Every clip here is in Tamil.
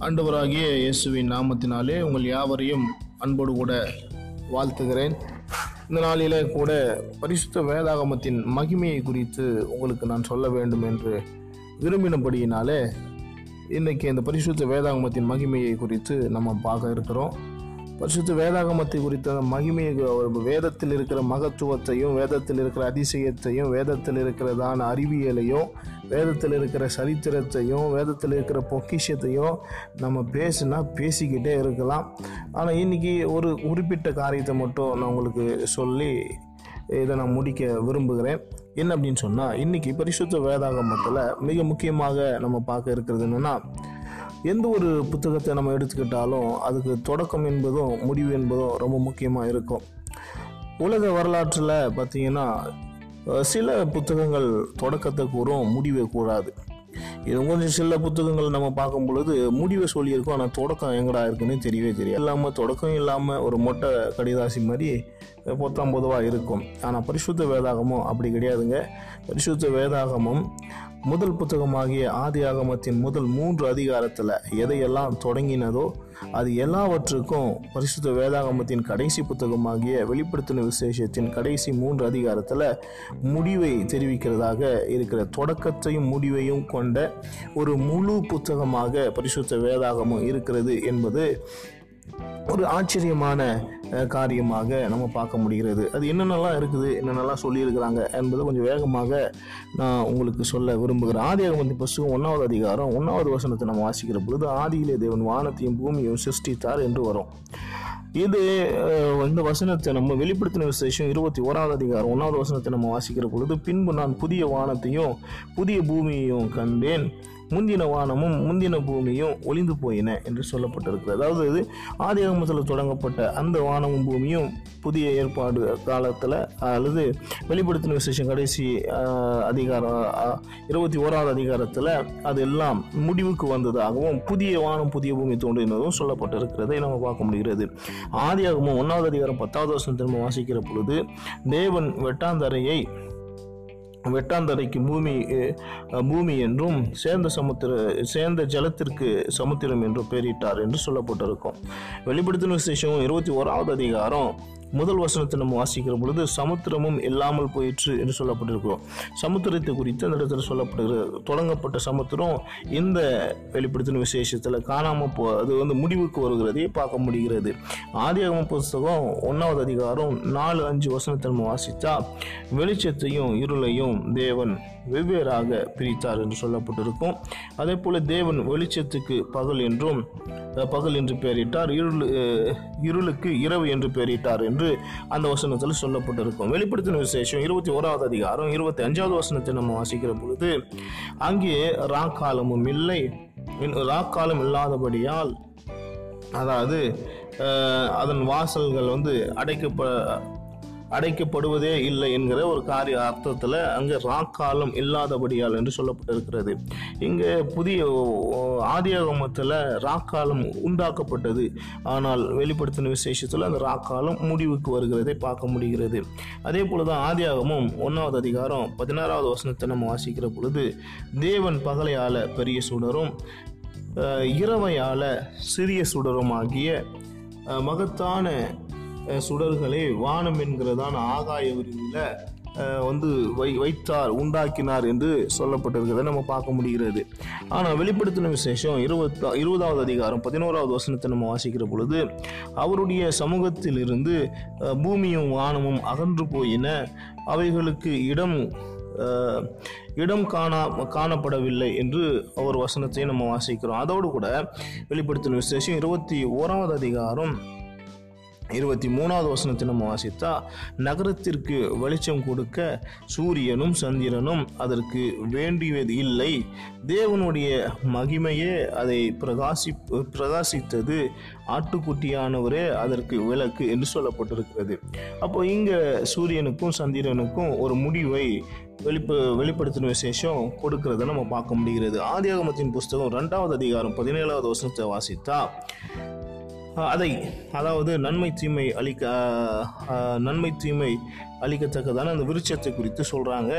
ஆண்டவராகிய இயேசுவின் நாமத்தினாலே உங்கள் யாவரையும் அன்போடு கூட வாழ்த்துகிறேன். இந்த நாளிலே கூட பரிசுத்த வேதாகமத்தின் மகிமையை குறித்து உங்களுக்கு நான் சொல்ல வேண்டும் என்று விரும்பினபடியினாலே இன்னைக்கு இந்த பரிசுத்த வேதாகமத்தின் மகிமையை குறித்து நம்ம பார்க்க இருக்கிறோம். பரிசுத்த வேதாகமத்தை குறித்த அந்த மகிமையை வேதத்தில் இருக்கிற மகத்துவத்தையும் வேதத்தில் இருக்கிற அதிசயத்தையும் வேதத்தில் இருக்கிறதான அறிவியலையும் வேதத்தில் இருக்கிற சரித்திரத்தையும் வேதத்தில் இருக்கிற பொக்கிஷத்தையும் நம்ம பேசினா பேசிக்கிட்டே இருக்கலாம். ஆனால் இன்றைக்கி ஒரு குறிப்பிட்ட காரியத்தை மட்டும் நான் உங்களுக்கு சொல்லி இதை நான் முடிக்க விரும்புகிறேன். என்ன அப்படின்னு சொன்னால் இன்னைக்கு பரிசுத்த வேதாகமத்தில் மிக முக்கியமாக நம்ம பார்க்க இருக்கிறது என்னென்னா எந்த ஒரு புத்தகத்தை நம்ம எடுத்துக்கிட்டாலும் அதுக்கு தொடக்கம் என்பதும் முடிவு என்பதும் ரொம்ப முக்கியமாக இருக்கும். உலக வரலாற்றில் பார்த்தீங்கன்னா சில புத்தகங்கள் தொடக்கத்தை கூறும் முடிவே கூறாது. இது கொஞ்சம் சில புத்தகங்கள் நம்ம பார்க்கும் பொழுது முடிவை சொல்லியிருக்கோம் ஆனால் தொடக்கம் எங்கடா இருக்குன்னு தெரியவே தெரியும் இல்லாமல் தொடக்கம் இல்லாமல் ஒரு மொட்டை கடிதாசி மாதிரி பொத்தாம் பொதுவாக இருக்கும். ஆனால் பரிசுத்த வேதாகமும் அப்படி கிடையாதுங்க. பரிசுத்த வேதாகமும் முதல் புத்தகமாகிய ஆதி ஆகமத்தின் முதல் மூன்று அதிகாரத்தில் எதையெல்லாம் தொடங்கினதோ அது எல்லாவற்றுக்கும் பரிசுத்த வேதாகமத்தின் கடைசி புத்தகமாகிய வெளிப்படுத்தின விசேஷத்தின் கடைசி மூன்று அதிகாரத்தில் முடிவை தெரிவிக்கிறதாக இருக்கிற தொடக்கத்தையும் முடிவையும் கொண்ட ஒரு முழு புத்தகமாக பரிசுத்த வேதாகமம் இருக்கிறது என்பது ஒரு ஆச்சரியமான காரியமாக நம்ம பார்க்க முடிகிறது. அது என்னென்னலாம் இருக்குது என்னென்னலாம் சொல்லியிருக்கிறாங்க என்பதை கொஞ்சம் வேகமாக நான் உங்களுக்கு சொல்ல விரும்புகிறேன். ஆதி ஆகமத்தின் புஸ்தகம் ஒன்றாவது அதிகாரம் ஒன்றாவது வசனத்தை நம்ம வாசிக்கிற பொழுது ஆதியிலே தேவன் வானத்தையும் பூமியையும் சிருஷ்டித்தார் என்று வரும். இது இந்த வசனத்தை நம்ம வெளிப்படுத்தின விசேஷம் இருபத்தி ஓராவது அதிகாரம் ஒன்றாவது வசனத்தை நம்ம வாசிக்கிற பொழுது பின்பு நான் புதிய வானத்தையும் புதிய பூமியையும் கண்டேன். முந்தின வானமும் முந்தின பூமியும் ஒளிந்து போயின என்று சொல்லப்பட்டிருக்கிறது. அதாவது இது ஆதி ஆகமத்தில் தொடங்கப்பட்ட அந்த வானமும் பூமியும் புதிய ஏற்பாடு காலத்தில் அல்லது வெளிப்படுத்தின விசேஷம் கடைசி அதிகாரம் இருபத்தி ஓராவது அதிகாரத்தில் அது எல்லாம் முடிவுக்கு வந்ததாகவும் புதிய வானம் புதிய பூமி தோன்றினதும் சொல்லப்பட்டிருக்கிறதை நம்ம பார்க்க முடிகிறது. ஆதியாகமும் ஒன்றாவது அதிகாரம் பத்தாவது வருஷம் திரும்ப வாசிக்கிற பொழுது தேவன் வெட்டாந்தரையை வெட்டாந்தரைக்கு பூமி பூமி என்றும் சேர்ந்த சமுத்திர சேர்ந்த ஜலத்திற்கு சமுத்திரம் என்றும் பெயரிட்டார் என்று சொல்லப்பட்டிருக்கும். வெளிப்படுத்தின விசேஷம் இருபத்தி ஓராவது அதிகாரம். முதல் வசனத்தை நம்ம வாசிக்கிற பொழுது சமுத்திரமும் இல்லாமல் போயிற்று என்று சொல்லப்பட்டிருக்கிறோம். சமுத்திரத்தை குறித்து அந்த இடத்துல சொல்லப்படுகிறது. தொடங்கப்பட்ட சமுத்திரம் இந்த வெளிப்படுத்தின விசேஷத்தில் காணாமல் போ அது வந்து முடிவுக்கு வருகிறதே பார்க்க முடிகிறது. ஆதியாகம புஸ்தகம் ஒன்றாவது அதிகாரம் நாலு அஞ்சு வசனத்தை நம்ம வாசித்தா வெளிச்சத்தையும் இருளையும் தேவன் வெவ்வேறாக பிரித்தார் என்று சொல்லப்பட்டிருக்கும். அதே போல தேவன் வெளிச்சத்துக்கு பகல் என்றும் பகல் என்று பெயரிட்டார் இருள் இருளுக்கு இரவு என்று பெயரிட்டார் என்று அந்த வசனத்தில் சொல்லப்பட்டிருக்கும். வெளிப்படுத்தின விசேஷம் இருபத்தி ஓராவது அதிகாரம் இருபத்தி அஞ்சாவது வசனத்தை நம்ம வாசிக்கிற பொழுது அங்கே ராக்காலமும் இல்லை. ராக்காலம் இல்லாதபடியால் அதாவது அதன் வாசல்கள் வந்து அடைக்கப்ப அடைக்கப்படுவதே இல்லை என்கிற ஒரு காரிய அர்த்தத்தில் அங்கே ராக்காலம் இல்லாதபடியால் என்று சொல்லப்பட்டிருக்கிறது. இங்கே புதிய ஆதியாகமத்தில் ராக்காலம் உண்டாக்கப்பட்டது. ஆனால் வெளிப்படுத்தின விசேஷத்தில் அந்த ராக்காலம் முடிவுக்கு வருகிறதை பார்க்க முடிகிறது. அதே போல தான் ஆதியாகமும் ஒன்றாவது அதிகாரம் பதினாறாவது வசனத்தை நம்ம வாசிக்கிற பொழுது தேவன் பகலையால பெரிய சுடரும் இரவையால சிறிய சுடரும் ஆகிய மகத்தான சுடர்களை வானம் என்கிறதான ஆகாய விரிவில் வந்து வை வைத்தார் உண்டாக்கினார் என்று சொல்லப்பட்டிருக்கிறதை நம்ம பார்க்க முடிகிறது. ஆனால் வெளிப்படுத்தின விசேஷம் இருபத்தா இருபதாவது அதிகாரம் பதினோராவது வசனத்தை நம்ம வாசிக்கிற பொழுது அவருடைய சமூகத்திலிருந்து பூமியும் வானமும் அகன்று போயின அவைகளுக்கு இடம் இடம் காணா காணப்படவில்லை என்று அவர் வசனத்தை நம்ம வாசிக்கிறோம். அதோடு கூட வெளிப்படுத்தின விசேஷம் இருபத்தி ஓராவது அதிகாரம் இருபத்தி மூணாவது வசனத்தை நம்ம வாசித்தா நகரத்திற்கு வெளிச்சம் கொடுக்க சூரியனும் சந்திரனும் அதற்கு வேண்டியது இல்லை. தேவனுடைய மகிமையே அதை பிரகாசி பிரகாசித்தது. ஆட்டுக்குட்டியானவரே அதற்கு விளக்கு என்று சொல்லப்பட்டிருக்கிறது. அப்போ இங்கே சூரியனுக்கும் சந்திரனுக்கும் ஒரு முடிவை வெளிப்ப வெளிப்படுத்தின விசேஷம் கொடுக்கிறத நம்ம பார்க்க முடிகிறது. ஆதியாகமத்தின் புஸ்தகம் ரெண்டாவது அதிகாரம் பதினேழாவது வசனத்தை வாசித்தா அதை அதாவது நன்மை தீமை அளிக்க நன்மை தீமை அளிக்கத்தக்கதான அந்த விருட்சத்தை குறித்து சொல்கிறாங்க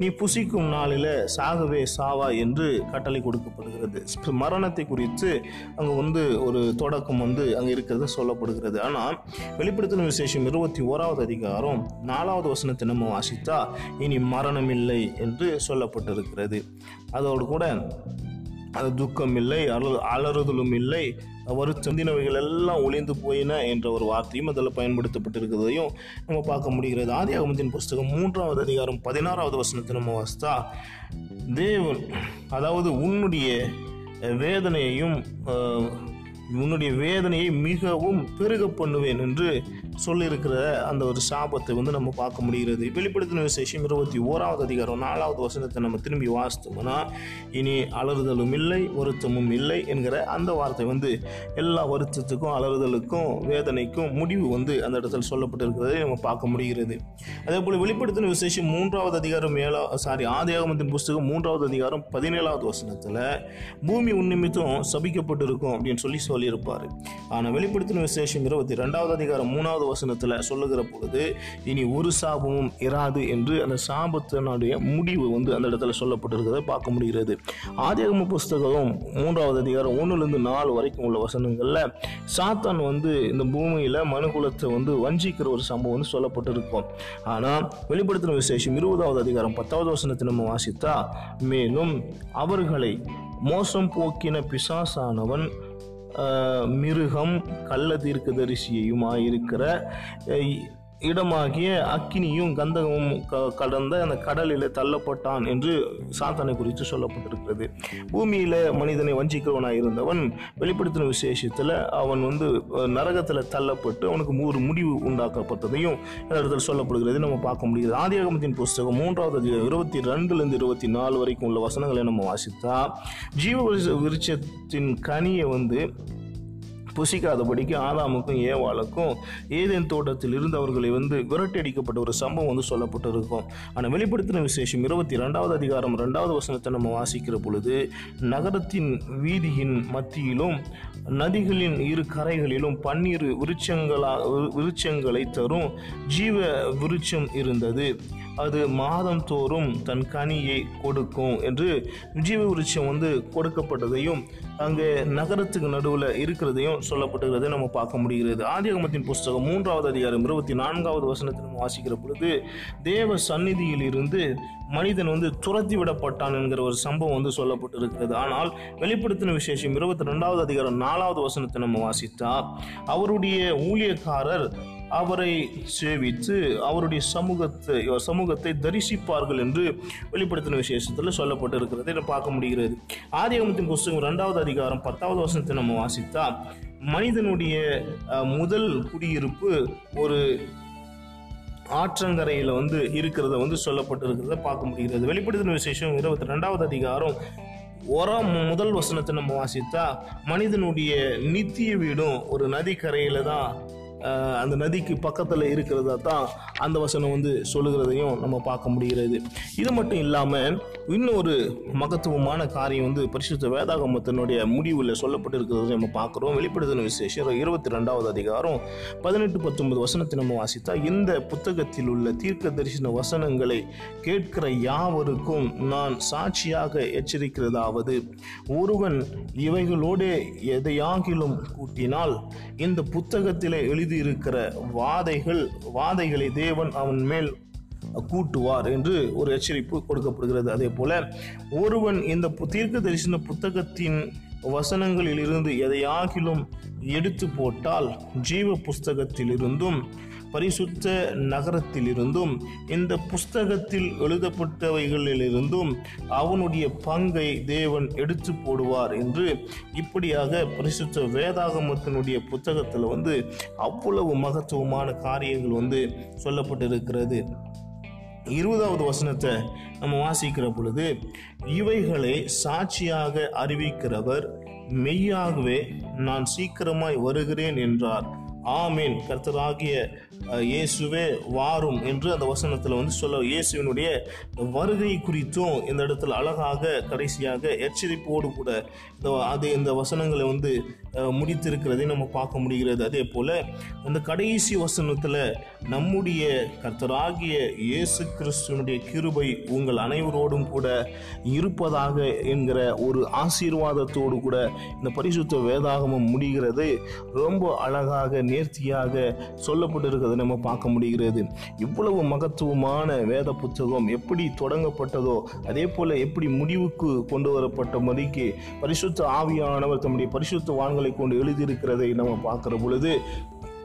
நீ புசிக்கும் நாளில் சாகவே சாவா என்று கட்டளை கொடுக்கப்படுகிறது. மரணத்தை குறித்து அங்கே வந்து ஒரு தொடக்கம் வந்து அங்கே இருக்கிறது சொல்லப்படுகிறது. ஆனால் வெளிப்படுத்தின விசேஷம் இருபத்தி ஓராவது அதிகாரம் நாலாவது வசனத்தை நம்ம வாசித்தா இனி மரணம் இல்லை என்று சொல்லப்பட்டிருக்கிறது. அதோடு கூட அது துக்கம் இல்லை அலறு அலறுதலும் இல்லை வருத்தந்தினவைகள் எல்லாம் ஒளிந்து போயின என்ற ஒரு வார்த்தையும் அதில் பயன்படுத்தப்பட்டிருக்கிறதையும் நம்ம பார்க்க முடிகிறது. ஆதி ஆதியாகமத்தின் புஸ்தகம் மூன்றாவது அதிகாரம் பதினாறாவது வசனத்தை நம்ம வாசித்தா தேவன் அதாவது உன்னுடைய வேதனையையும் உன்னுடைய வேதனையை மிகவும் பெருக பண்ணுவேன் என்று சொல்லியிருக்கிற அந்த ஒரு சாபத்தை வந்து நம்ம பார்க்க முடிகிறது. வெளிப்படுத்தின விசேஷம் இருபத்தி ஓராவது அதிகாரம் நாலாவது வசனத்தை நம்ம திரும்பி வாசித்தோம்னா இனி அலறுதலும் இல்லை வருத்தமும் இல்லை என்கிற அந்த வார்த்தை வந்து எல்லா வருத்தத்துக்கும் அலறுதலுக்கும் வேதனைக்கும் முடிவு வந்து அந்த இடத்துல சொல்லப்பட்டிருக்கிறதை நம்ம பார்க்க முடிகிறது. அதே போல் வெளிப்படுத்தின விசேஷம் மூன்றாவது அதிகாரம் ஏழா சாரி ஆதியாகமத்தின் புஸ்தகம் மூன்றாவது அதிகாரம் பதினேழாவது வசனத்தில் பூமி உன்னிமித்தம் சபிக்கப்பட்டிருக்கும் அப்படின்னு சொல்லி சொல்லியிருப்பார். ஆனால் வெளிப்படுத்தின விசேஷம் இருபத்தி ரெண்டாவது அதிகாரம் மூணாவது வசனத்தில் சொல்லுகிற பொழுது இனி ஒரு சாபமும் இராது என்று அந்த சாபத்தினுடைய முடிவு வந்து அந்த இடத்துல சொல்லப்பட்டிருக்கிறத பார்க்க முடிகிறது. ஆதிகம புஸ்தகம் மூன்றாவது அதிகாரம் ஒன்றுலேருந்து நாலு வரைக்கும் உள்ள வசனங்களில் சாத்தான் வந்து இந்த பூமியில் மனுகுலத்தை வந்து வஞ்சிக்கிற ஒரு சம்பவம் வந்து சொல்லப்பட்டிருக்கும். ஆனால் வெளிப்படுத்தின விசேஷம் இருபதாவது அதிகாரம் பத்தாவது வசனத்தை நம்ம வாசித்தா மேலும் அவர்களை மோசம் போக்கின பிசாசானவன் மிருகம் கள்ள தீர்க்கதரிசியுமாயிருக்கிற இடமாகிய அக்கினியும் கந்தகமும் க- கடந்த அந்த கடலில் தள்ளப்பட்டான் என்று சாத்தானை குறித்து சொல்லப்பட்டிருக்கிறது. பூமியில மனிதனை வஞ்சிக்கிறவனாக இருந்தவன் வெளிப்படுத்தின விசேஷத்தில் அவன் வந்து நரகத்தில் தள்ளப்பட்டு அவனுக்கு ஒரு முடிவு உண்டாக்கப்பட்டதையும் இடத்துல சொல்லப்படுகிறது. நம்ம பார்க்க முடியுது. ஆதியாகமத்தின் புஸ்தகம் மூன்றாவது அதிகாரம் இருபத்தி ரெண்டுலேருந்து இருபத்தி நாலு வரைக்கும் உள்ள வசனங்களை நம்ம வாசித்தா ஜீவ விருட்சத்தின் கனியை வந்து புசிக்காதபடிக்கு ஆதாமுக்கும் ஏவாளுக்கும் ஏதேன் தோட்டத்தில் இருந்து அவர்களை வந்து விரட்டடிக்கப்பட்ட ஒரு சம்பவம் வந்து சொல்லப்பட்டிருக்கும். ஆனால் வெளிப்படுத்தின விசேஷம் இருபத்தி ரெண்டாவது அதிகாரம் ரெண்டாவது வசனத்தை நம்ம வாசிக்கிற பொழுது நகரத்தின் வீதியின் மத்தியிலும் நதிகளின் இரு கரைகளிலும் பன்னீர் விருட்சங்களா விருட்சங்களை தரும் ஜீவ விருட்சம் இருந்தது. அது மாதந்தோறும் தன் கனியை கொடுக்கும் என்று ஜீவ விருட்சம் வந்து கொடுக்கப்பட்டதையும் அங்கே நகரத்துக்கு நடுவில் இருக்கிறதையும் சொல்லப்பட்டுகிறதை நம்ம பார்க்க முடிகிறது. ஆதிகமத்தின் புஸ்தகம் மூன்றாவது அதிகாரம் இருபத்தி நான்காவது வசனத்தை நம்ம வாசிக்கிற பொழுது தேவ சந்நிதியில் இருந்து மனிதன் வந்து துரத்தி விடப்பட்டான் என்கிற ஒரு சம்பவம் வந்து சொல்லப்பட்டிருக்கிறது. ஆனால் வெளிப்படுத்தின விசேஷம் இருபத்தி ரெண்டாவது அதிகாரம் நாலாவது வசனத்தை நம்ம வாசித்தா அவருடைய ஊழியக்காரர் அவரை சேவித்து அவருடைய சமூகத்தை சமூகத்தை தரிசிப்பார்கள் என்று வெளிப்படுத்தின விசேஷத்தில் சொல்லப்பட்டு இருக்கிறதை பார்க்க முடிகிறது. ஆதியாகமத்தின் புஸ்தகம் இரண்டாவது அதிகாரம் பத்தாவது வசனத்தை நம்ம வாசித்தால் மனிதனுடைய முதல் குடியிருப்பு ஒரு ஆற்றங்கரையில் வந்து இருக்கிறத வந்து சொல்லப்பட்டிருக்கிறத பார்க்க முடிகிறது. வெளிப்படுத்தின விசேஷம் இருபத்தி ரெண்டாவது அதிகாரம் ஒராம் முதல் வசனத்தை நம்ம வாசித்தா மனிதனுடைய நித்திய வீடும் ஒரு நதிக்கரையில தான் அந்த நதிக்கு பக்கத்தில் இருக்கிறதா தான் அந்த வசனம் வந்து சொல்லுகிறதையும் நம்ம பார்க்க முடிகிறது. இது மட்டும் இல்லாமல் இன்னொரு மகத்துவமான காரியம் வந்து பரிசுத்த வேதாகமத்தினுடைய முடிவில் சொல்லப்பட்டிருக்கிறது நம்ம பார்க்குறோம். வெளிப்படுத்தின விசேஷம் இருபத்தி ரெண்டாவது அதிகாரம் பதினெட்டு பத்தொன்பது வசனத்தை நம்ம வாசித்தா இந்த புத்தகத்தில் உள்ள தீர்க்க தரிசன வசனங்களை கேட்கிற யாவருக்கும் நான் சாட்சியாக எச்சரிக்கிறதாவது? ஒருவன் இவைகளோடு எதையாகிலும் கூட்டினால் இந்த புத்தகத்திலே எழுதியிருக்கிற வாதைகள் வாதைகளை தேவன் அவன் மேல் கூட்டுவார் என்று ஒரு எச்சரிப்பு கொடுக்கப்படுகிறது. அதே போல ஒருவன் இந்த தீர்க்க தரிசன புத்தகத்தின் வசனங்களிலிருந்து எதையாகிலும் எடுத்து போட்டால் ஜீவ புஸ்தகத்திலிருந்தும் பரிசுத்த நகரத்திலிருந்தும் இந்த புஸ்தகத்தில் எழுதப்பட்டவைகளிலிருந்தும் அவனுடைய பங்கை தேவன் எடுத்து போடுவார் என்று இப்படியாக பரிசுத்த வேதாகமத்தினுடைய புத்தகத்தில் வந்து அவ்வளவு மகத்துவமான காரியங்கள் வந்து சொல்லப்பட்டிருக்கிறது. இருபதாவது வசனத்தை நம்ம வாசிக்கிற பொழுது இவைகளை சாட்சியாக அறிவிக்கிறவர் மெய்யாகவே நான் சீக்கிரமாய் வருகிறேன் என்றார். ஆமேன். கர்த்தராகிய இயேசுவே வாரும் என்று அந்த வசனத்தில் வந்து சொல்ல இயேசுவினுடைய வருகை குறித்தும் இந்த இடத்துல அழகாக கடைசியாக எச்சரிப்போடு கூட இந்த அது இந்த வசனங்களை வந்து முடித்திருக்கிறதை நம்ம பார்க்க முடிகிறது. அதே போல அந்த கடைசி வசனத்தில் நம்முடைய கர்த்தராகிய இயேசு கிறிஸ்துவனுடைய கிருபை உங்கள் அனைவரோடும் கூட இருப்பதாக என்கிற ஒரு ஆசீர்வாதத்தோடு கூட இந்த பரிசுத்த வேதாகமம் முடிகிறது. ரொம்ப அழகாக நேர்த்தியாக சொல்லப்பட்டிருக்கிறது. நம்ம பார்க்க முடிகிறது. இவ்வளவு மகத்துவமான வேத புத்தகம் எப்படி தொடங்கப்பட்டதோ அதே போல எப்படி முடிவுக்கு கொண்டு வரப்பட்ட மதிக்கு பரிசுத்த ஆவியானவர் தம்முடைய பரிசுத்த வான்களை கொண்டு எழுதியிருக்கிறதை நம்ம பார்க்கிற பொழுது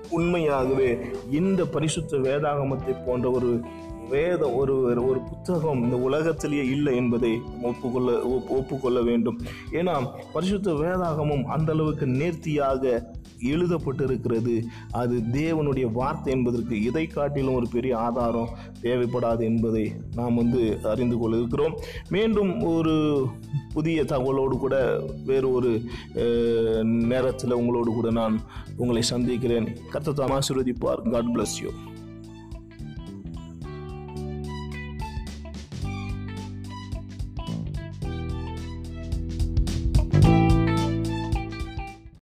உண்மையாகவே இந்த பரிசுத்த வேதாகமத்தை போன்ற ஒரு வேத ஒரு ஒரு புத்தகம் இந்த உலகத்திலேயே இல்லை என்பதை ஒப்புக்கொள்ள ஒப்பு- ஒப்புக்கொள்ள வேண்டும். ஏன்னா பரிசுத்த வேதாகமும் அந்த அளவுக்கு நேர்த்தியாக எழுதப்பட்டிருக்கிறது. அது தேவனுடைய வார்த்தை என்பதற்கு இதை காட்டிலும் ஒரு பெரிய ஆதாரம் தேவைப்படாது என்பதை நாம் வந்து அறிந்து கொள்ள இருக்கிறோம் மீண்டும் ஒரு புதிய தகவலோடு கூட வேறு ஒரு நேரத்தில் உங்களோடு கூட நான் உங்களை சந்திக்கிறேன். கர்த்தத்தாம் ஆசீர்வதிப்பார். God bless you